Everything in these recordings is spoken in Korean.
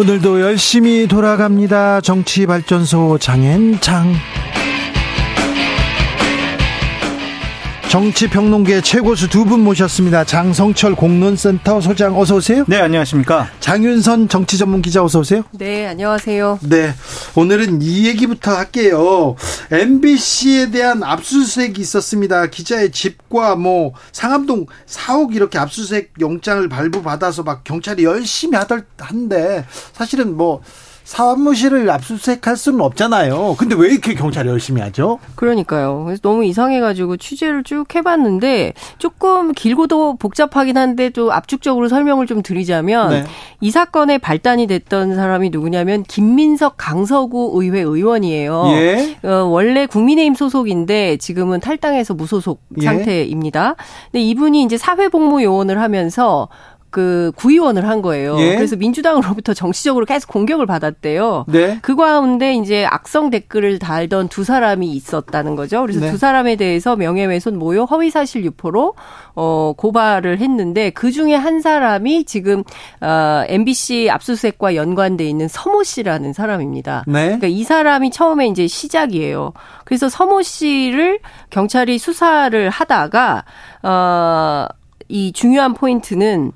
오늘도 열심히 돌아갑니다. 정치발전소 장앤장. 정치평론계 최고수 두 분 모셨습니다. 장성철 공론센터 소장 어서 오세요. 네, 안녕하십니까. 장윤선 정치전문기자 어서 오세요. 네, 안녕하세요. 네, 오늘은 이 얘기부터 할게요. MBC에 대한 압수수색이 있었습니다. 기자의 집과 뭐 상암동 4억 이렇게 압수수색 영장을 발부받아서 막 경찰이 열심히 하던 한데 사실은 뭐 사무실을 압수수색할 수는 없잖아요. 근데 왜 이렇게 경찰이 열심히 하죠? 그러니까요. 그래서 너무 이상해가지고 취재를 쭉 해봤는데 조금 길고도 복잡하긴 한데 또 압축적으로 설명을 좀 드리자면 네. 이 사건의 발단이 됐던 사람이 누구냐면 김민석 강서구 의회 의원이에요. 예. 어, 원래 국민의힘 소속인데 지금은 탈당해서 무소속 예. 상태입니다. 근데 이분이 이제 사회복무 요원을 하면서 그 구의원을 한 거예요. 예. 그래서 민주당으로부터 정치적으로 계속 공격을 받았대요. 네. 그 가운데 이제 악성 댓글을 달던 두 사람이 있었다는 거죠. 그래서 네. 두 사람에 대해서 명예훼손 모욕 허위 사실 유포로 어 고발을 했는데 그 중에 한 사람이 지금 어 MBC 압수수색과 연관돼 있는 서모 씨라는 사람입니다. 네. 그러니까 이 사람이 처음에 이제 시작이에요. 그래서 서모 씨를 경찰이 수사를 하다가 어이 중요한 포인트는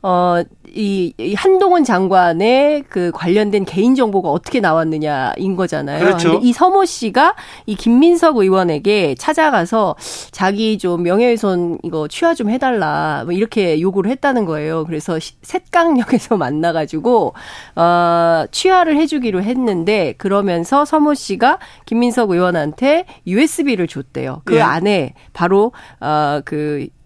어, 이, 이 한동훈 장관의 그 관련된 개인 정보가 어떻게 나왔느냐인 거잖아요. 그렇죠. 근데 이 서모 씨가 이 김민석 의원에게 찾아가서 자기 좀 명예훼손 이거 취하 좀 해달라 뭐 이렇게 요구를 했다는 거예요. 그래서 셋강역에서 만나가지고 어 취하를 해주기로 했는데 그러면서 서모 씨가 김민석 의원한테 USB를 줬대요. 그 예. 안에 바로 어그 어,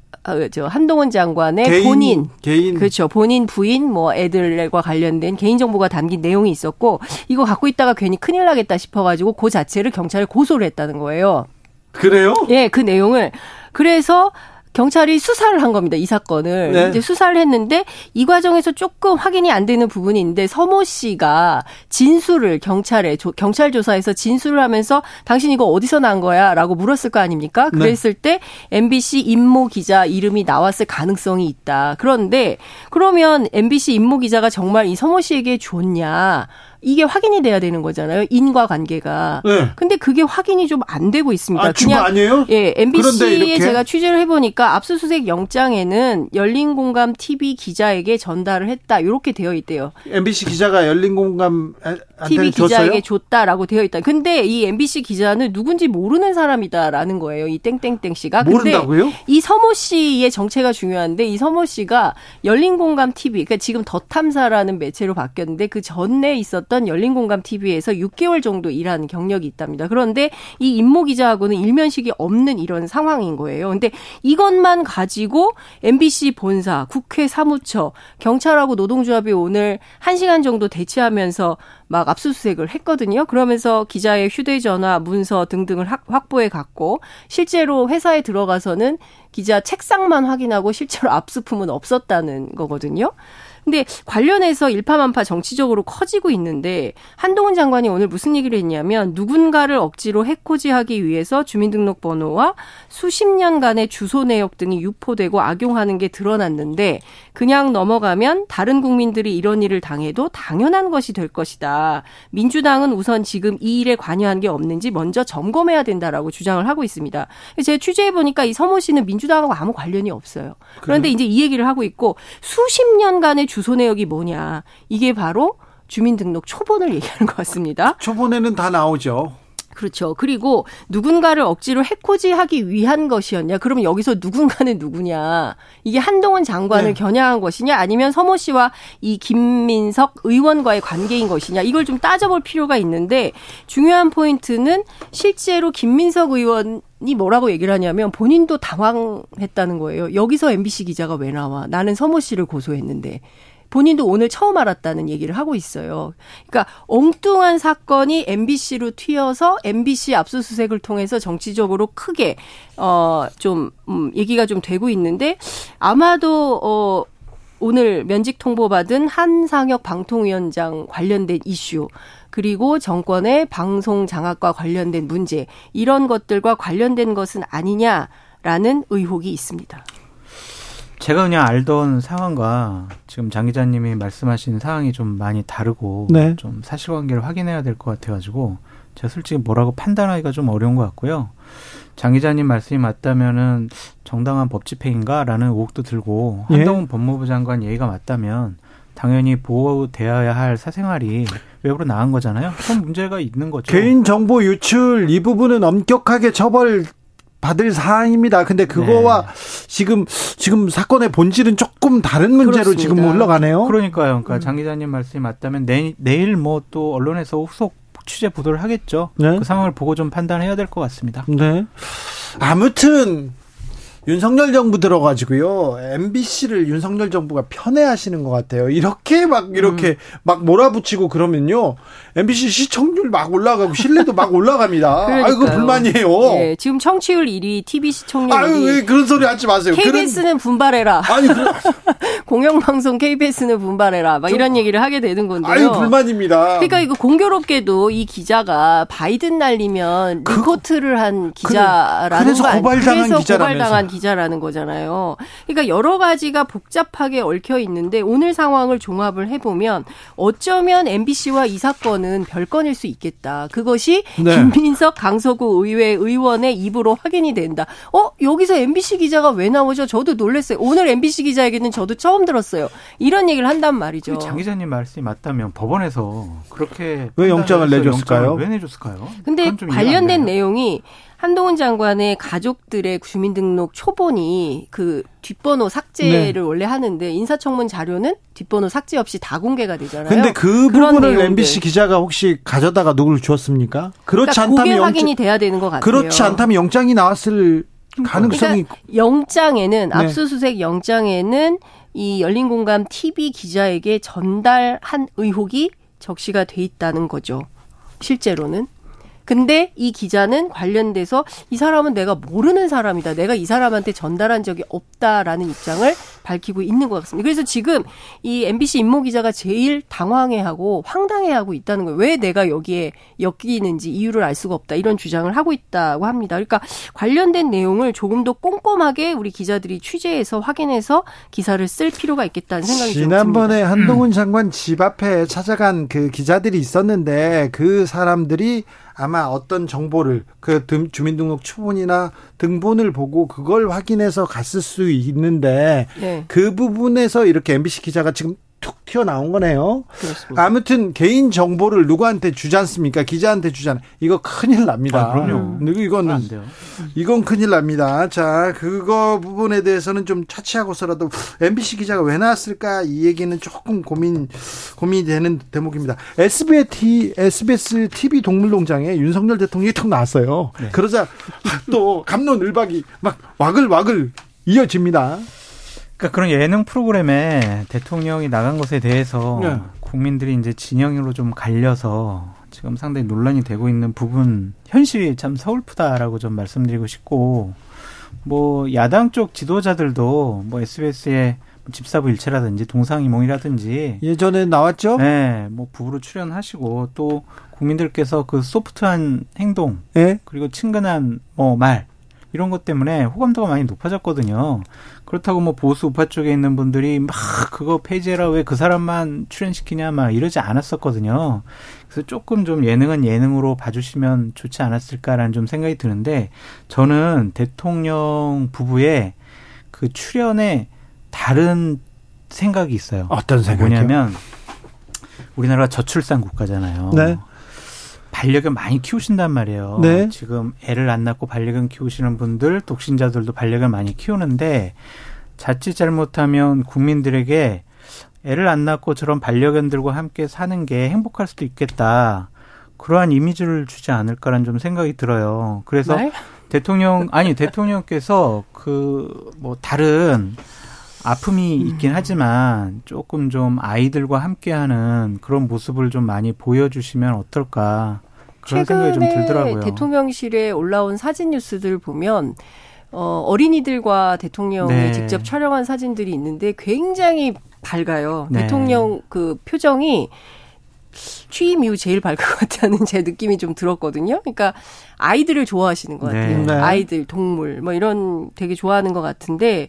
저 한동훈 장관의 개인, 본인, 개인 그렇죠 본인 부인 뭐 애들과 관련된 개인 정보가 담긴 내용이 있었고 이거 갖고 있다가 괜히 큰일 나겠다 싶어가지고 그 자체를 경찰에 고소를 했다는 거예요. 그래요? 예, 그 내용을 그래서 경찰이 수사를 한 겁니다. 이 사건을. 네. 이제 수사를 했는데 이 과정에서 조금 확인이 안 되는 부분이 있는데 서모 씨가 진술을 경찰에 경찰 조사에서 진술을 하면서 당신 이거 어디서 난 거야라고 물었을 거 아닙니까? 네. 그랬을 네. 때 MBC 임모 기자 이름이 나왔을 가능성이 있다. 그런데 그러면 MBC 임모 기자가 정말 이 서모 씨에게 줬냐? 이게 확인이 돼야 되는 거잖아요. 인과 관계가. 네. 근데 그게 확인이 좀 안 되고 있습니다. 아, 그냥 아니에요? 예, MBC에 제가 취재를 해 보니까 압수수색 영장에는 열린 공감 TV 기자에게 전달을 했다. 이렇게 되어 있대요. MBC 기자가 열린 공감 TV 기자에게 줬다라고 되어 있다. 근데 이 MBC 기자는 누군지 모르는 사람이다라는 거예요. 이 땡땡땡 씨가. 모른다고요? 이 서모 씨의 정체가 중요한데 이 서모 씨가 열린 공감 TV 그러니까 지금 더 탐사라는 매체로 바뀌었는데 그 전에 있었던 있었던 열린공감 TV에서 6개월 정도 일한 경력이 있답니다. 그런데 이 임모 기자하고는 일면식이 없는 이런 상황인 거예요. 근데 이것만 가지고 MBC 본사, 국회 사무처, 경찰하고 노동조합이 오늘 1시간 정도 대치하면서 막 압수수색을 했거든요. 그러면서 기자의 휴대전화, 문서 등등을 확보해 갔고 실제로 회사에 들어가서는 기자 책상만 확인하고 실제로 압수품은 없었다는 거거든요. 근데 관련해서 일파만파 정치적으로 커지고 있는데 한동훈 장관이 오늘 무슨 얘기를 했냐면 누군가를 억지로 해코지하기 위해서 주민등록번호와 수십 년간의 주소 내역 등이 유포되고 악용하는 게 드러났는데 그냥 넘어가면 다른 국민들이 이런 일을 당해도 당연한 것이 될 것이다. 민주당은 우선 지금 이 일에 관여한 게 없는지 먼저 점검해야 된다라고 주장을 하고 있습니다. 제가 취재해 보니까 이 서모 씨는 민주당하고 아무 관련이 없어요. 그런데 이제 이 얘기를 하고 있고 수십 년간의 주소 내역이 뭐냐. 이게 바로 주민등록 초본을 얘기하는 것 같습니다. 초본에는 다 나오죠. 그렇죠. 그리고 누군가를 억지로 해코지하기 위한 것이었냐? 그러면 여기서 누군가는 누구냐? 이게 한동훈 장관을 네. 겨냥한 것이냐? 아니면 서모 씨와 이 김민석 의원과의 관계인 것이냐? 이걸 좀 따져볼 필요가 있는데 중요한 포인트는 실제로 김민석 의원 이 뭐라고 얘기를 하냐면 본인도 당황했다는 거예요. 여기서 MBC 기자가 왜 나와? 나는 서모 씨를 고소했는데 본인도 오늘 처음 알았다는 얘기를 하고 있어요. 그러니까 엉뚱한 사건이 MBC로 튀어서 MBC 압수수색을 통해서 정치적으로 크게 어좀 음, 얘기가 좀 되고 있는데 아마도 어 오늘 면직 통보받은 한상혁 방통위원장 관련된 이슈 그리고 정권의 방송 장악과 관련된 문제 이런 것들과 관련된 것은 아니냐라는 의혹이 있습니다. 제가 그냥 알던 상황과 지금 장 기자님이 말씀하신 상황이 좀 많이 다르고 네. 좀 사실관계를 확인해야 될 것 같아가지고 제가 솔직히 뭐라고 판단하기가 좀 어려운 것 같고요. 장 기자님 말씀이 맞다면은 정당한 법 집행인가라는 의혹도 들고 예? 한동훈 법무부 장관 얘기가 맞다면 당연히 보호되어야 할 사생활이 외부로 나간 거잖아요. 그런 문제가 있는 거죠. 개인 정보 유출 이 부분은 엄격하게 처벌 받을 사항입니다. 근데 그거와 네. 지금 지금 사건의 본질은 조금 다른 문제로 그렇습니다. 지금 흘러가네요. 그러니까요. 그러니까 장 기자님 말씀이 맞다면 내, 내일 뭐 또 언론에서 후속 취재 보도를 하겠죠. 네. 그 상황을 보고 좀 판단해야 될 것 같습니다. 네. 아무튼 윤석열 정부 들어가지고요. MBC를 윤석열 정부가 편애하시는 것 같아요. 이렇게 막 이렇게 음. 막 몰아붙이고 그러면요. MBC 시청률 막 올라가고 신뢰도 막 올라갑니다. 아이고 불만이에요. 네, 지금 청취율 1위, TV 시청률 아유, 1위. 왜 그런 소리 하지 마세요. KBS는 그런... 분발해라. 아니 그... 공영방송 KBS는 분발해라. 막 저... 이런 얘기를 하게 되는 건데요. 아유 불만입니다. 그러니까 이거 공교롭게도 이 기자가 바이든 날리면 그... 리포트를 한 기자라는 그 래서 고발당한 기자라면서. 기자라는 거잖아요. 그러니까 여러 가지가 복잡하게 얽혀 있는데 오늘 상황을 종합을 해보면 어쩌면 MBC와 이 사건은 별건일 수 있겠다. 그것이 네. 김민석 강서구 의회 의원의 입으로 확인이 된다. 어 여기서 MBC 기자가 왜 나오죠? 저도 놀랐어요. 오늘 MBC 기자 에게는 저도 처음 들었어요. 이런 얘기를 한단 말이죠. 장 기자님 말씀이 맞다면 법원에서 그렇게 왜 영장을 내줬을까요? 영장을 왜 내줬을까요? 근데 관련된 내용이 한동훈 장관의 가족들의 주민등록 초본이 그 뒷번호 삭제를 네. 원래 하는데 인사청문 자료는 뒷번호 삭제 없이 다 공개가 되잖아요. 근데 그 부분을 내용들. MBC 기자가 혹시 가져다가 누구를 주었습니까? 그렇지 그러니까 않다면 영장, 확인이 돼야 되는 것 같아요. 그렇지 않다면 영장이 나왔을 가능성이 그러니까 영장에는 네. 압수수색 영장에는 이 열린공감 TV 기자에게 전달한 의혹이 적시가 돼 있다는 거죠. 실제로는. 근데 이 기자는 관련돼서 이 사람은 내가 모르는 사람이다. 내가 이 사람한테 전달한 적이 없다라는 입장을 밝히고 있는 것 같습니다. 그래서 지금 이 MBC 임모 기자가 제일 당황해하고 황당해하고 있다는 거예요. 왜 내가 여기에 엮이는지 이유를 알 수가 없다. 이런 주장을 하고 있다고 합니다. 그러니까 관련된 내용을 조금 더 꼼꼼하게 우리 기자들이 취재해서 확인해서 기사를 쓸 필요가 있겠다는 생각이 듭니다. 지난번에 한동훈 장관 집 앞에 찾아간 그 기자들이 있었는데 그 사람들이 아마 어떤 정보를 그 주민등록 초본이나 등본을 보고 그걸 확인해서 갔을 수 있는데 네. 그 부분에서 이렇게 MBC 기자가 지금 툭 튀어나온 거네요. 그렇습니다. 아무튼 개인 정보를 누구한테 주지 않습니까? 기자한테 주잖아요. 이거 큰일 납니다. 아, 그럼요. 음. 이건 이건 큰일 납니다. 자, 그거 부분에 대해서는 좀 차치하고서라도 MBC 기자가 왜 나왔을까 이 얘기는 조금 고민 고민이 되는 대목입니다. SBS SBS TV 동물농장에 윤석열 대통령이 턱 나왔어요. 네. 그러자 또 감론을박이 막 와글와글 이어집니다. 그러니까 그런 예능 프로그램에 대통령이 나간 것에 대해서 네. 국민들이 이제 진영으로 좀 갈려서 지금 상당히 논란이 되고 있는 부분 현실이 참 서글프다라고 좀 말씀드리고 싶고 뭐 야당 쪽 지도자들도 뭐 SBS에 집사부 일체라든지 동상이몽이라든지 예전에 나왔죠? 네, 뭐 부부로 출연하시고 또 국민들께서 그 소프트한 행동 네? 그리고 친근한 뭐 말 이런 것 때문에 호감도가 많이 높아졌거든요. 그렇다고 뭐 보수 우파 쪽에 있는 분들이 막 그거 폐지해라 왜 그 사람만 출연시키냐 막 이러지 않았었거든요. 그래서 조금 좀 예능은 예능으로 봐주시면 좋지 않았을까라는 좀 생각이 드는데 저는 대통령 부부의 그 출연에 다른 생각이 있어요. 어떤 생각이요? 뭐냐면 우리나라가 저출산 국가잖아요. 네. 반려견 많이 키우신단 말이에요. 네. 지금 애를 안 낳고 반려견 키우시는 분들, 독신자들도 반려견 많이 키우는데 자칫 잘못하면 국민들에게 애를 안 낳고 저런 반려견들과 함께 사는 게 행복할 수도 있겠다. 그러한 이미지를 주지 않을까라는 좀 생각이 들어요. 그래서 네? 대통령 아니 대통령께서 그 뭐 다른 아픔이 있긴 하지만 조금 좀 아이들과 함께하는 그런 모습을 좀 많이 보여주시면 어떨까 그런 생각이 좀 들더라고요. 대통령실에 올라온 사진 뉴스들 보면 어, 어린이들과 대통령이 네. 직접 촬영한 사진들이 있는데 굉장히 밝아요. 네. 대통령 그 표정이 취임 이후 제일 밝을 것 같다는 제 느낌이 좀 들었거든요. 그러니까 아이들을 좋아하시는 것 같아요. 네. 네. 아이들, 동물, 뭐 이런 되게 좋아하는 것 같은데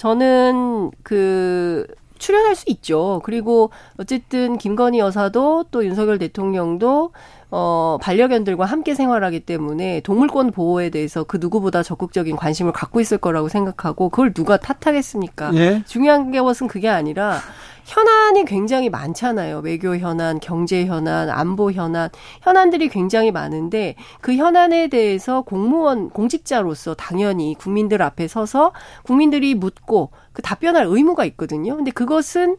저는 그 출연할 수 있죠. 그리고 어쨌든 김건희 여사도 또 윤석열 대통령도 어, 반려견들과 함께 생활하기 때문에 동물권 보호에 대해서 그 누구보다 적극적인 관심을 갖고 있을 거라고 생각하고 그걸 누가 탓하겠습니까? 예? 중요한 것은 그게 아니라 현안이 굉장히 많잖아요. 외교 현안, 경제 현안, 안보 현안, 현안들이 굉장히 많은데 그 현안에 대해서 공무원, 공직자로서 당연히 국민들 앞에 서서 국민들이 묻고 그 답변할 의무가 있거든요. 근데 그것은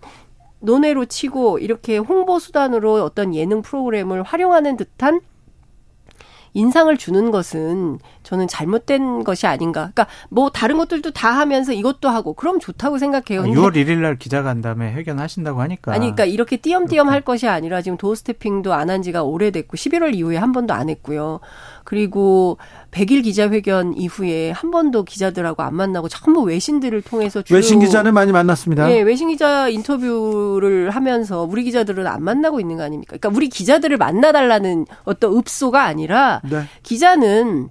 논외로 치고 이렇게 홍보 수단으로 어떤 예능 프로그램을 활용하는 듯한 인상을 주는 것은 저는 잘못된 것이 아닌가. 그러니까 뭐 다른 것들도 다 하면서 이것도 하고 그럼 좋다고 생각해요. 6월 1일 날 기자간담회 회견하신다고 하니까. 아니 그러니까 이렇게 띄엄띄엄 할 것이 아니라 지금 도어 스태핑도 안 한 지가 오래됐고 11월 이후에 한 번도 안 했고요. 그리고 100일 기자회견 이후에 한 번도 기자들하고 안 만나고 전부 외신들을 통해서 주로 외신 기자는 많이 만났습니다. 네, 외신 기자 인터뷰를 하면서 우리 기자들은 안 만나고 있는 거 아닙니까? 그러니까 우리 기자들을 만나달라는 어떤 읍소가 아니라 네. 기자는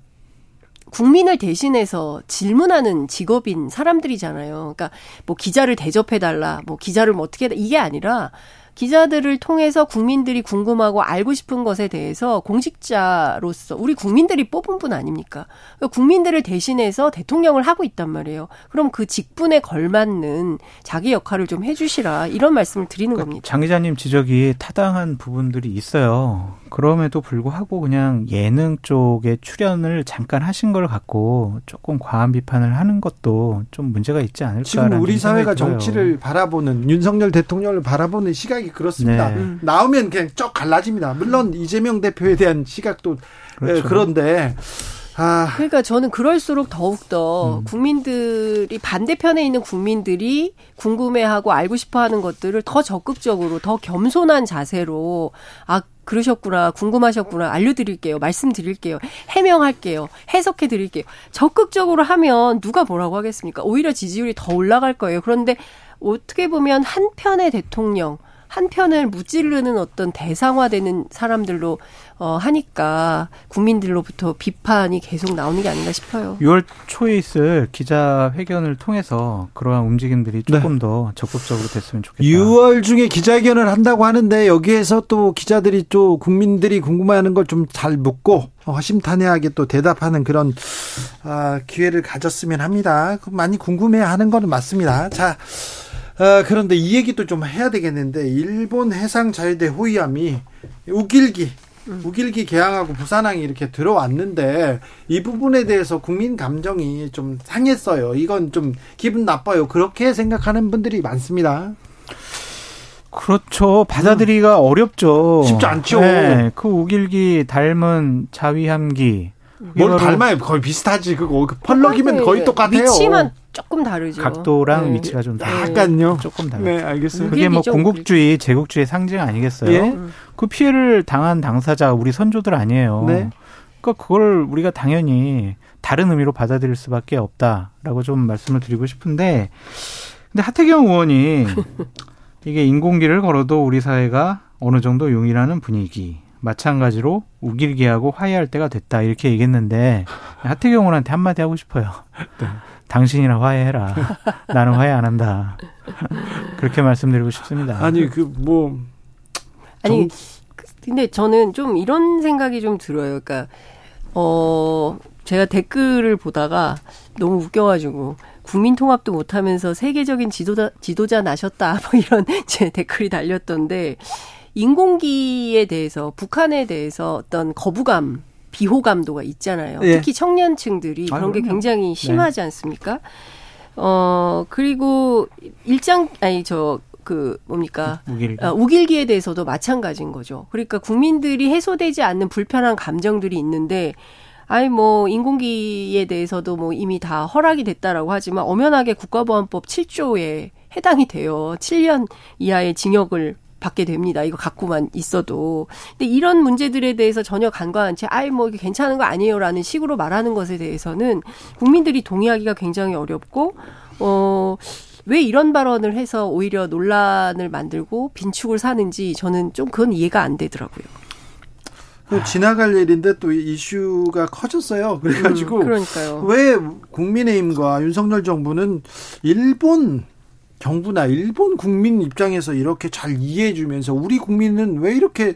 국민을 대신해서 질문하는 직업인 사람들이잖아요. 그러니까 뭐 기자를 대접해달라, 뭐 기자를 뭐 어떻게, 이게 아니라 기자들을 통해서 국민들이 궁금하고 알고 싶은 것에 대해서 공직자로서 우리 국민들이 뽑은 분 아닙니까? 그러니까 국민들을 대신해서 대통령을 하고 있단 말이에요. 그럼 그 직분에 걸맞는 자기 역할을 좀 해주시라 이런 말씀을 드리는 그러니까 겁니다. 장 기자님 지적이 타당한 부분들이 있어요. 그럼에도 불구하고 그냥 예능 쪽에 출연을 잠깐 하신 걸 갖고 조금 과한 비판을 하는 것도 좀 문제가 있지 않을까 지금 우리 사회가 들어요. 정치를 바라보는 윤석열 대통령을 바라보는 시각이 그렇습니다. 네. 나오면 그냥 쩍 갈라집니다. 물론 이재명 대표에 대한 시각도 그렇죠. 그런데 아. 그러니까 저는 그럴수록 더욱더 음. 국민들이 반대편에 있는 국민들이 궁금해하고 알고 싶어 하는 것들을 더 적극적으로 더 겸손한 자세로 아 그러셨구나 궁금하셨구나 알려드릴게요 말씀드릴게요 해명할게요 해석해 드릴게요. 적극적으로 하면 누가 뭐라고 하겠습니까? 오히려 지지율이 더 올라갈 거예요. 그런데 어떻게 보면 한편의 대통령 한편을 무찌르는 어떤 대상화되는 사람들로 어, 하니까 국민들로부터 비판이 계속 나오는 게 아닌가 싶어요. 6월 초에 있을 기자회견을 통해서 그러한 움직임들이 네. 조금 네. 더 적극적으로 됐으면 좋겠다. 6월 중에 기자회견을 한다고 하는데 여기에서 또 기자들이 또 국민들이 궁금해하는 걸 좀 잘 묻고 허심탄회하게 또 대답하는 그런 아, 기회를 가졌으면 합니다. 많이 궁금해하는 거는 맞습니다. 자. 아, 그런데 이 얘기도 좀 해야 되겠는데 일본 해상 자유대 호위함이 우길기 음. 우길기 개항하고 부산항이 이렇게 들어왔는데 이 부분에 대해서 국민 감정이 좀 상했어요. 이건 좀 기분 나빠요. 그렇게 생각하는 분들이 많습니다. 그렇죠. 받아들이기가 음. 어렵죠. 쉽지 않죠. 네, 그 우길기 닮은 자위함기 뭘 닮아요? 거의 비슷하지. 그거 그 펄럭이면 거의 똑같아요. 위치만 조금 다르죠. 각도랑 네. 위치가 좀 약간요. 조금 달라요. 네, 알겠습니다. 그게 뭐 공국주의, 제국주의 상징 아니겠어요? 예? 그 피해를 당한 당사자 우리 선조들 아니에요. 네. 그러니까 그걸 우리가 당연히 다른 의미로 받아들일 수밖에 없다라고 좀 말씀을 드리고 싶은데 근데 하태경 의원이 이게 인공기를 걸어도 우리 사회가 어느 정도 용이라는 분위기 마찬가지로 우길기하고 화해할 때가 됐다 이렇게 얘기했는데 하태경 의원한테 한마디 하고 싶어요. 네. 당신이나 화해해라. 나는 화해 안 한다. 그렇게 말씀드리고 싶습니다. 아니 그 뭐 아니 근데 저는 좀 이런 생각이 좀 들어요. 그러니까 어 제가 댓글을 보다가 너무 웃겨가지고 국민 통합도 못하면서 세계적인 지도자 지도자 나셨다 뭐 이런 제 댓글이 달렸던데 인공기에 대해서 북한에 대해서 어떤 거부감 비호감도가 있잖아요. 예. 특히 청년층들이 그런 아유, 게 굉장히 네. 심하지 네. 않습니까? 어 그리고 일장 아니 저 그 뭡니까 우길기. 어, 우길기에 대해서도 마찬가지인 거죠. 그러니까 국민들이 해소되지 않는 불편한 감정들이 있는데 아니 뭐 인공기에 대해서도 뭐 이미 다 허락이 됐다라고 하지만 엄연하게 국가보안법 7조에 해당이 돼요. 7년 이하의 징역을 받게 됩니다. 이거 갖고만 있어도. 근데 이런 문제들에 대해서 전혀 간과한 채, 아이, 뭐, 이게 괜찮은 거 아니에요 라는 식으로 말하는 것에 대해서는 국민들이 동의하기가 굉장히 어렵고, 어, 왜 이런 발언을 해서 오히려 논란을 만들고 빈축을 사는지 저는 좀 그건 이해가 안 되더라고요. 또 지나갈 일인데 또 이슈가 커졌어요. 그래가지고 음. 왜 국민의힘과 윤석열 정부는 일본 정부나 일본 국민 입장에서 이렇게 잘 이해해 주면서 우리 국민은 왜 이렇게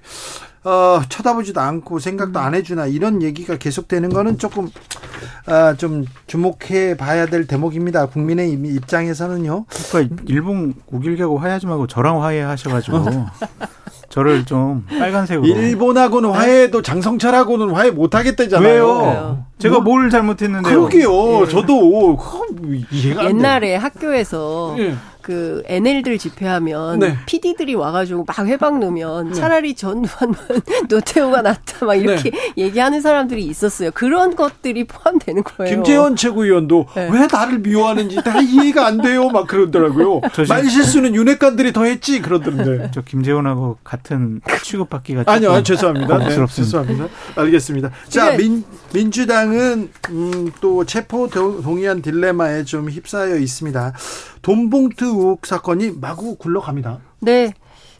어, 쳐다보지도 않고 생각도 안 해주나 이런 얘기가 계속되는 거는 조금 아, 좀 주목해 봐야 될 대목입니다. 국민의 입장에서는요. 그러니까 일본 우길개고 화해하지 말고 저랑 화해하셔가지고 저를 좀 빨간색으로. 일본하고는 화해도 장성철하고는 화해 못하겠다잖아요. 왜요? 제가 뭐? 뭘 잘못했는데요? 그러게요. 예. 저도 이해가 옛날에 학교에서 예. 그 NL들 집회하면 네. PD들이 와가지고 막 회방 놓으면 네. 차라리 전두환 노태우가 낫다 막 이렇게 네. 얘기하는 사람들이 있었어요. 그런 것들이 포함되는 거예요. 김재원 최고위원도 네. 왜 나를 미워하는지 다 이해가 안 돼요. 막 그러더라고요. 말 실수는 윤핵관들이 더 했지 그러던데. 저 김재원하고 같은 취급받기가 아니요 죄송합니다. 네, 죄송합니다. 알겠습니다. 자 민, 민주당은 음, 또 체포 동의안 딜레마에 좀 휩싸여 있습니다. 돈봉투 의혹 사건이 마구 굴러갑니다. 네.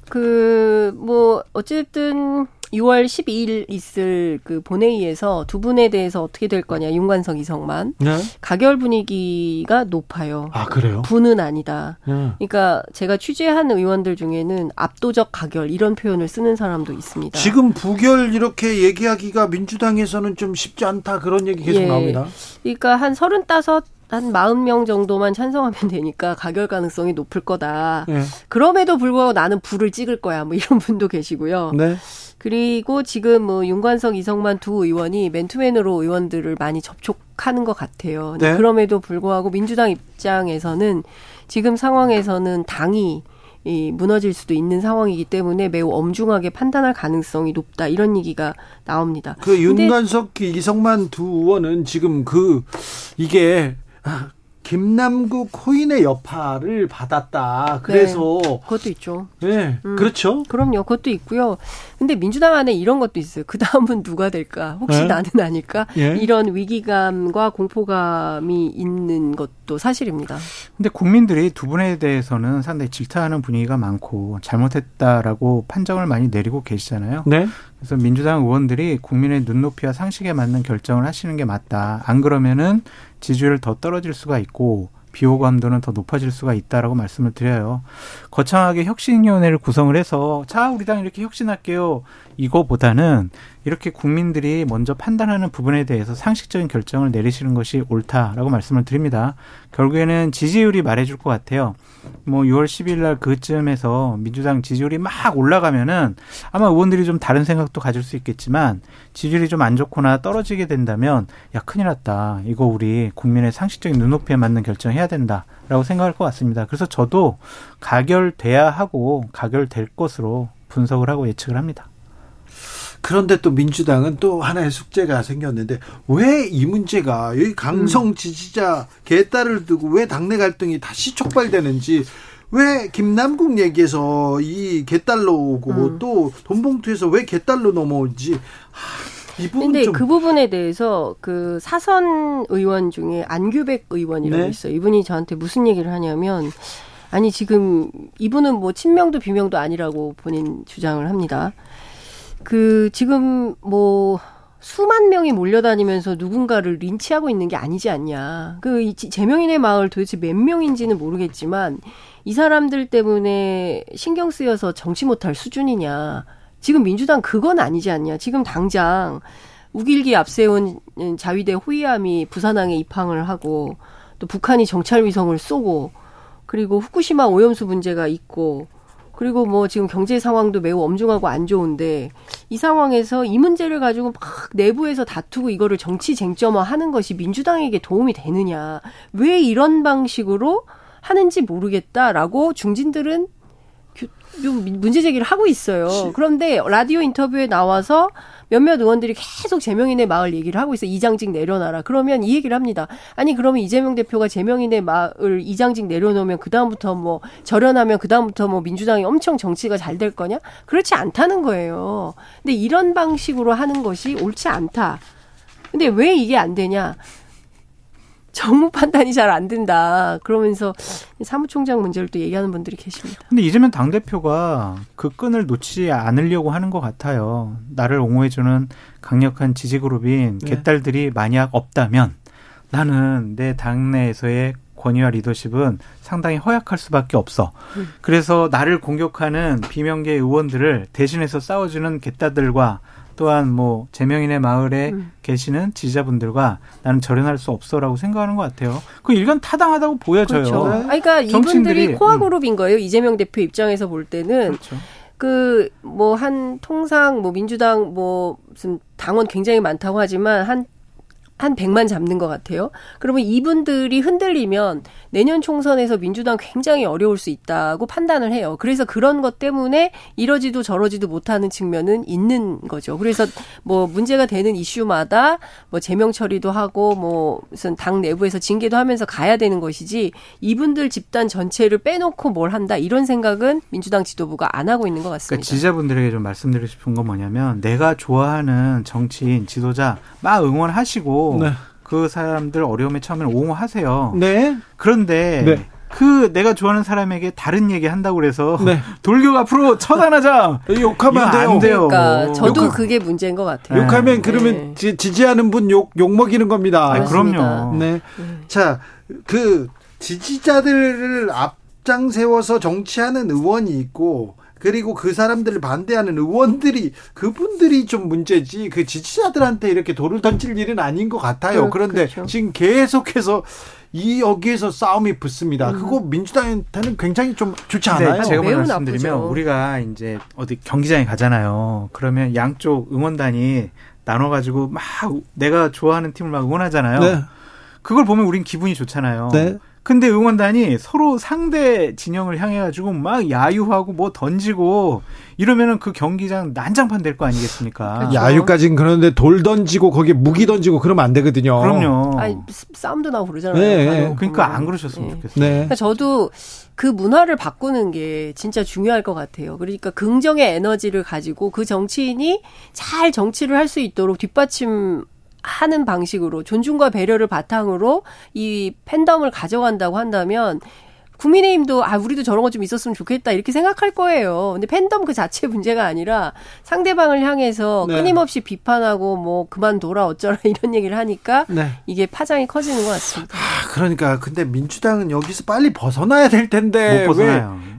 그, 뭐, 어쨌든 6월 12일 있을 그 본회의에서 두 분에 대해서 어떻게 될 거냐, 윤관석, 이성만. 네. 가결 분위기가 높아요. 아, 그래요? 분은 아니다. 네. 그러니까 제가 취재한 의원들 중에는 압도적 가결 이런 표현을 쓰는 사람도 있습니다. 지금 부결 이렇게 얘기하기가 민주당에서는 좀 쉽지 않다 그런 얘기 계속 예. 나옵니다. 그러니까 한 35, 한 40명 정도만 찬성하면 되니까 가결 가능성이 높을 거다. 네. 그럼에도 불구하고 나는 불을 찍을 거야. 뭐 이런 분도 계시고요. 네. 그리고 지금 뭐 윤관석, 이성만 두 의원이 맨투맨으로 의원들을 많이 접촉하는 것 같아요. 네. 그럼에도 불구하고 민주당 입장에서는 지금 상황에서는 당이 이 무너질 수도 있는 상황이기 때문에 매우 엄중하게 판단할 가능성이 높다 이런 얘기가 나옵니다. 그 윤관석, 이성만 두 의원은 지금 그 이게 김남국 코인의 여파를 받았다. 그래서 네, 그것도 있죠. 네, 음, 그렇죠. 그럼요, 그것도 있고요. 근데 민주당 안에 이런 것도 있어요. 그 다음은 누가 될까? 혹시 네? 나는 아닐까? 예? 이런 위기감과 공포감이 있는 것도 사실입니다. 근데 국민들이 두 분에 대해서는 상당히 질타하는 분위기가 많고 잘못했다라고 판정을 많이 내리고 계시잖아요. 네. 그래서 민주당 의원들이 국민의 눈높이와 상식에 맞는 결정을 하시는 게 맞다. 안 그러면은 지지율 더 떨어질 수가 있고 비호감도는 더 높아질 수가 있다라고 말씀을 드려요. 거창하게 혁신위원회를 구성을 해서 자 우리 당 이렇게 혁신할게요. 이거보다는 이렇게 국민들이 먼저 판단하는 부분에 대해서 상식적인 결정을 내리시는 것이 옳다라고 말씀을 드립니다. 결국에는 지지율이 말해줄 것 같아요. 뭐 6월 10일 날 그쯤에서 민주당 지지율이 막 올라가면은 아마 의원들이 좀 다른 생각도 가질 수 있겠지만 지지율이 좀 안 좋거나 떨어지게 된다면 야 큰일 났다. 이거 우리 국민의 상식적인 눈높이에 맞는 결정해야 된다라고 생각할 것 같습니다. 그래서 저도 가결돼야 하고 가결될 것으로 분석을 하고 예측을 합니다. 그런데 또 민주당은 또 하나의 숙제가 생겼는데 왜 이 문제가 여기 강성 음. 지지자 개딸을 두고 왜 당내 갈등이 다시 촉발되는지 왜 김남국 얘기에서 이 개딸로 오고 음. 또 돈봉투에서 왜 개딸로 넘어오지 이 부분 근데 그 부분에 대해서 그 사선 의원 중에 안규백 의원이라고 네? 있어요. 이분이 저한테 무슨 얘기를 하냐면 아니 지금 이분은 뭐 친명도 비명도 아니라고 본인 주장을 합니다. 그 지금 뭐 수만 명이 몰려다니면서 누군가를 린치하고 있는 게 아니지 않냐. 그 제명인의 마을 도대체 몇 명인지는 모르겠지만 이 사람들 때문에 신경 쓰여서 정치 못할 수준이냐. 지금 민주당 그건 아니지 않냐. 지금 당장 우길기 앞세운 자위대 호위함이 부산항에 입항을 하고 또 북한이 정찰 위성을 쏘고 그리고 후쿠시마 오염수 문제가 있고 그리고 뭐 지금 경제 상황도 매우 엄중하고 안 좋은데 이 상황에서 이 문제를 가지고 막 내부에서 다투고 이거를 정치 쟁점화 하는 것이 민주당에게 도움이 되느냐. 왜 이런 방식으로 하는지 모르겠다라고 중진들은 문제 제기를 하고 있어요. 그런데 라디오 인터뷰에 나와서 몇몇 의원들이 계속 재명인의 마을 얘기를 하고 있어요. 이장직 내려놔라. 그러면 이 얘기를 합니다. 아니 그러면 이재명 대표가 재명인의 마을 이장직 내려놓으면 그 다음부터 뭐 절연하면 그 다음부터 뭐 민주당이 엄청 정치가 잘 될 거냐? 그렇지 않다는 거예요. 근데 이런 방식으로 하는 것이 옳지 않다. 근데 왜 이게 안 되냐? 정무 판단이 잘 안 된다. 그러면서 사무총장 문제를 또 얘기하는 분들이 계십니다. 근데 이재명 당대표가 그 끈을 놓지 않으려고 하는 것 같아요. 나를 옹호해주는 강력한 지지그룹인 네. 개딸들이 만약 없다면 나는 내 당내에서의 권위와 리더십은 상당히 허약할 수밖에 없어. 음. 그래서 나를 공격하는 비명계 의원들을 대신해서 싸워주는 개딸들과 또한 뭐 재명인의 마을에 음. 계시는 지지자분들과 나는 절연할 수 없어라고 생각하는 것 같아요. 그 일견 타당하다고 보여져요. 그렇죠. 아, 그러니까 이분들이 코아 음. 그룹인 거예요. 이재명 대표 입장에서 볼 때는 그렇죠. 그뭐 한 통상 뭐 민주당 뭐 무슨 당원 굉장히 많다고 하지만 한 한 100만 잡는 것 같아요. 그러면 이분들이 흔들리면 내년 총선에서 민주당 굉장히 어려울 수 있다고 판단을 해요. 그래서 그런 것 때문에 이러지도 저러지도 못하는 측면은 있는 거죠. 그래서 뭐 문제가 되는 이슈마다 뭐 제명 처리도 하고 뭐 무슨 당 내부에서 징계도 하면서 가야 되는 것이지 이분들 집단 전체를 빼놓고 뭘 한다 이런 생각은 민주당 지도부가 안 하고 있는 것 같습니다. 그러니까 지지자분들에게 좀 말씀드리고 싶은 건 뭐냐면 내가 좋아하는 정치인 지도자 막 응원하시고 네. 그 사람들 어려움에 처음에는 옹호하세요. 네. 그런데 네. 그 내가 좋아하는 사람에게 다른 얘기 한다고 그래서 네. 돌격 앞으로 처단하자. 욕하면 안 돼요. 안 돼요. 그러니까 저도 욕, 그게 문제인 것 같아요. 욕하면 그러면 네. 지지하는 분 욕 욕 먹이는 겁니다. 아, 그럼요. 네. 자, 그 지지자들을 앞장 세워서 정치하는 의원이 있고 그리고 그 사람들을 반대하는 의원들이 그분들이 좀 문제지 그 지지자들한테 이렇게 돌을 던질 일은 아닌 것 같아요. 그, 그런데 그렇죠. 지금 계속해서 이 여기에서 싸움이 붙습니다. 음. 그거 민주당한테는 굉장히 좀 좋지 않아요. 제가 먼저 말씀드리면 나쁘죠. 우리가 이제 어디 경기장에 가잖아요. 그러면 양쪽 응원단이 나눠가지고 막 내가 좋아하는 팀을 막 응원하잖아요. 네. 그걸 보면 우린 기분이 좋잖아요. 네. 근데 응원단이 서로 상대 진영을 향해 가지고 막 야유하고 뭐 던지고 이러면은 그 경기장 난장판 될 거 아니겠습니까? 그렇죠. 야유까지는 그런데 돌 던지고 거기에 무기 던지고 그러면 안 되거든요. 그럼요. 아니, 싸움도 나고 그러잖아요. 네. 그러니까 안 그러셨으면 네. 좋겠어요. 네. 그러니까 저도 그 문화를 바꾸는 게 진짜 중요할 것 같아요. 그러니까 긍정의 에너지를 가지고 그 정치인이 잘 정치를 할 수 있도록 뒷받침 하는 방식으로 존중과 배려를 바탕으로 이 팬덤을 가져간다고 한다면 국민의힘도 아 우리도 저런 거 좀 있었으면 좋겠다 이렇게 생각할 거예요. 근데 팬덤 그 자체 문제가 아니라 상대방을 향해서 네. 끊임없이 비판하고 뭐 그만둬라 어쩌라 이런 얘기를 하니까 네. 이게 파장이 커지는 것 같습니다. 아, 그러니까 근데 민주당은 여기서 빨리 벗어나야 될 텐데 못 벗어나요. 왜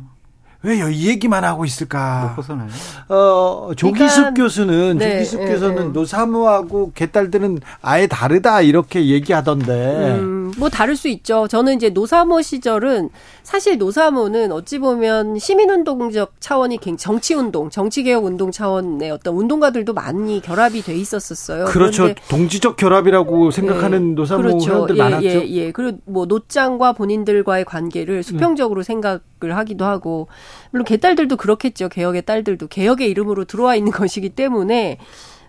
왜이 얘기만 하고 있을까? 못 벗어나요. 어, 조기숙 그러니까, 교수는 네, 조기숙 네, 교수는 네. 노사모하고 개딸들은 아예 다르다 이렇게 얘기하던데. 음, 뭐 다를 수 있죠. 저는 이제 노사모 시절은 사실 노사모는 어찌 보면 시민운동적 차원이 정치운동, 정치개혁운동 차원의 어떤 운동가들도 많이 결합이 돼 있었었어요. 그렇죠. 동지적 결합이라고 생각하는 네. 노사모 그렇죠. 회원들 예, 많았죠. 예, 예. 그리고 뭐 노장과 본인들과의 관계를 수평적으로 음. 생각을 하기도 하고 물론 개딸들도 그렇겠죠. 개혁의 딸들도 개혁의 이름으로 들어와 있는 것이기 때문에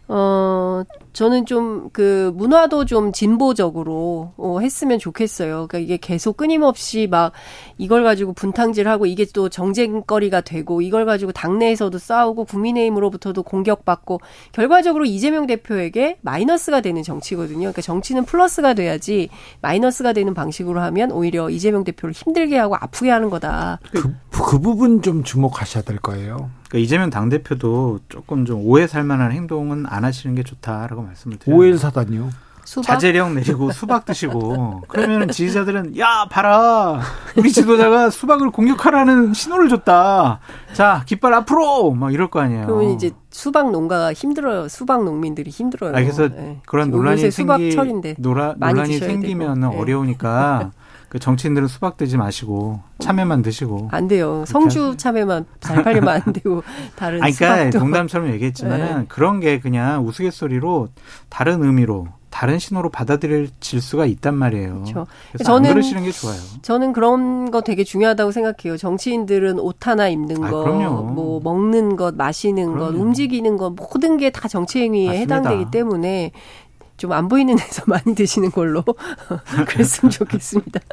어, 저는 좀 그 문화도 좀 진보적으로 어, 했으면 좋겠어요. 그러니까 이게 계속 끊임없이 막 이걸 가지고 분탕질하고 이게 또 정쟁거리가 되고 이걸 가지고 당내에서도 싸우고 국민의힘으로부터도 공격받고 결과적으로 이재명 대표에게 마이너스가 되는 정치거든요. 그러니까 정치는 플러스가 돼야지 마이너스가 되는 방식으로 하면 오히려 이재명 대표를 힘들게 하고 아프게 하는 거다. 그, 그 부분 좀 주목하셔야 될 거예요. 그러니까 이재명 당대표도 조금 좀 오해 살 만한 행동은 안 하시는 게 좋다라고 말씀을 드려요. 오해 사다니요? 수박? 자제령 내리고 수박 드시고 그러면 지지자들은 야 봐라 우리 지도자가 수박을 공격하라는 신호를 줬다 자 깃발 앞으로 막 이럴 거 아니에요 그러면 이제 수박 농가가 힘들어요 수박 농민들이 힘들어요 아, 그래서 네. 그런 논란이 생기 노라, 논란이 생기면 네. 어려우니까 그 정치인들은 수박 드지 마시고 참외만 드시고 안 돼요. 성주 참외만 잘 팔리면 안 되고 다른 아니, 그러니까 수박도. 농담처럼 얘기했지만은 네. 그런 게 그냥 우스갯소리로 다른 의미로 다른 신호로 받아들일 수가 있단 말이에요. 그렇죠. 저는 그러시는 게 좋아요. 저는 그런 거 되게 중요하다고 생각해요. 정치인들은 옷 하나 입는 거, 아, 뭐 먹는 것, 마시는 그럼요. 것, 움직이는 것 모든 게 다 정치 행위에 해당되기 때문에 좀 안 보이는 데서 많이 드시는 걸로 그랬으면 좋겠습니다.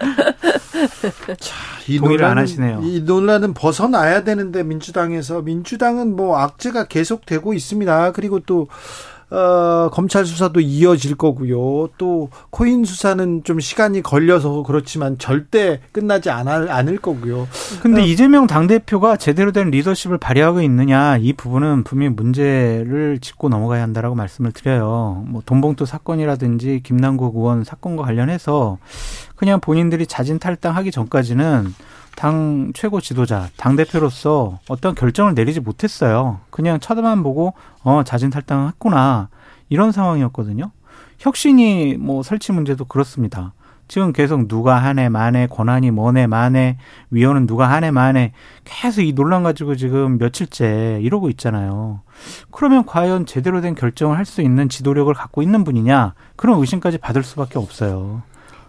자, 이 동의를 논란, 안 하시네요. 이 논란은 벗어나야 되는데 민주당에서 민주당은 뭐 악재가 계속되고 있습니다. 그리고 또 어, 검찰 수사도 이어질 거고요. 또 코인 수사는 좀 시간이 걸려서 그렇지만 절대 끝나지 않을, 않을 거고요. 근데 어. 이재명 당대표가 제대로 된 리더십을 발휘하고 있느냐 이 부분은 분명히 문제를 짚고 넘어가야 한다라고 말씀을 드려요. 뭐 돈봉투 사건이라든지 김남국 의원 사건과 관련해서 그냥 본인들이 자진 탈당하기 전까지는 당 최고 지도자, 당 대표로서 어떤 결정을 내리지 못했어요. 그냥 쳐다만 보고 어 자진 탈당했구나 이런 상황이었거든요. 혁신이 뭐 설치 문제도 그렇습니다. 지금 계속 누가 하네 만에 권한이 뭐네 만에 위원은 누가 하네 만에 계속 이 논란 가지고 지금 며칠째 이러고 있잖아요. 그러면 과연 제대로 된 결정을 할 수 있는 지도력을 갖고 있는 분이냐 그런 의심까지 받을 수밖에 없어요.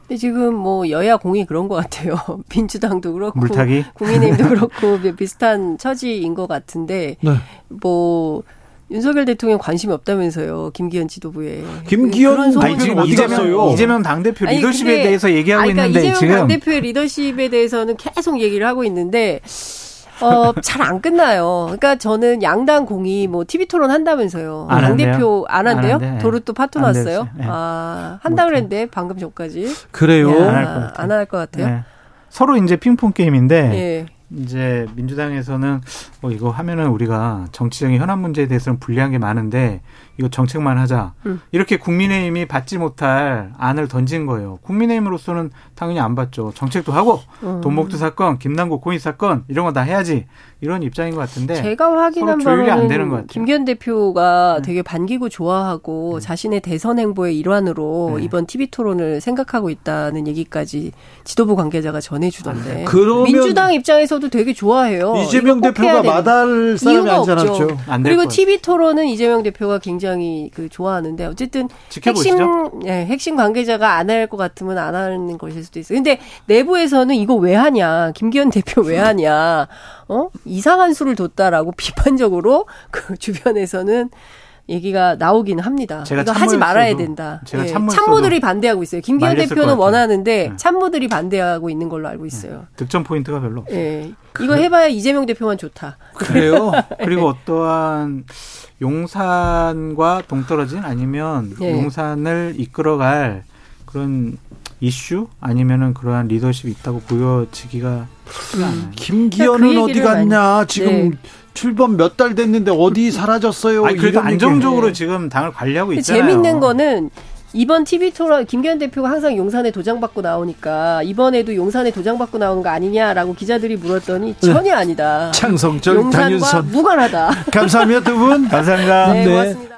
근데 지금 뭐 여야 공이 그런 것 같아요. 민주당도 그렇고 물타기? 국민의힘도 그렇고 비슷한 처지인 것 같은데 네. 뭐 윤석열 대통령 관심이 없다면서요. 김기현 지도부에. 김기현 지금 어디 갔어요? 이재명 당대표 리더십에 아니, 근데, 대해서 얘기하고 아니, 그러니까 있는데 이재명 지금 당대표의 리더십에 대해서는 계속 얘기를 하고 있는데 어, 잘 안 끝나요. 그러니까 저는 양당 공이 뭐 TV 토론 한다면서요. 당 대표 안 한대요? 안 도로 또 파토 났어요? 네. 아, 한다 그랬는데 방금 전까지. 그래요. 안 할 것 같아요. 네. 서로 이제 핑퐁 게임인데 예. 이제 민주당에서는 뭐 이거 하면은 우리가 정치적인 현안 문제에 대해서는 불리한 게 많은데 이거 정책만 하자. 음. 이렇게 국민의힘이 받지 못할 안을 던진 거예요. 국민의힘으로서는 당연히 안 받죠. 정책도 하고 음. 돈목도 사건, 김남국 고인 사건 이런 거 다 해야지. 이런 입장인 것 같은데 제가 확인한 바로는 김기현 대표가 네. 되게 반기고 좋아하고 네. 자신의 대선 행보의 일환으로 네. 이번 TV 토론을 생각하고 있다는 얘기까지 지도부 관계자가 전해주던데 아, 민주당 입장에서도 되게 좋아해요. 이재명 대표가 마다할 사람이 아니잖아요. 그리고 TV 토론은 이재명 대표가 굉장히 그 좋아하는데 어쨌든 지켜보시죠. 핵심 네, 핵심 관계자가 안 할 것 같으면 안 하는 것일 수도 있어요. 근데 내부에서는 이거 왜 하냐 김기현 대표 왜 하냐 어? 이상한 수를 뒀다라고 비판적으로 그 주변에서는 얘기가 나오긴 합니다. 제가 하지 말아야 된다. 제가 예. 참모들이 반대하고 있어요. 김기현 대표는 원하는데 네. 참모들이 반대하고 있는 걸로 알고 있어요. 네. 득점 포인트가 별로 없어요. 예. 이거 해봐야 이재명 대표만 좋다. 그래요? 그리고 어떠한 용산과 동떨어진 아니면 예. 용산을 이끌어갈 그런 이슈 아니면은 그러한 리더십이 있다고 보여지기가 음. 김기현은 그러니까 그 어디 갔냐? 많이... 지금 네. 출범 몇 달 됐는데 어디 사라졌어요? 아니, 그래도 안정적으로 지금 당을 관리하고 있잖아요. 재밌는 거는 이번 TV 토론 김기현 대표가 항상 용산에 도장 받고 나오니까 이번에도 용산에 도장 받고 나오는 거 아니냐라고 기자들이 물었더니 네. 전혀 아니다. 창성적 용산과 무관하다. 감사합니다 두 분. 감사합니다. 네, 고맙습니다.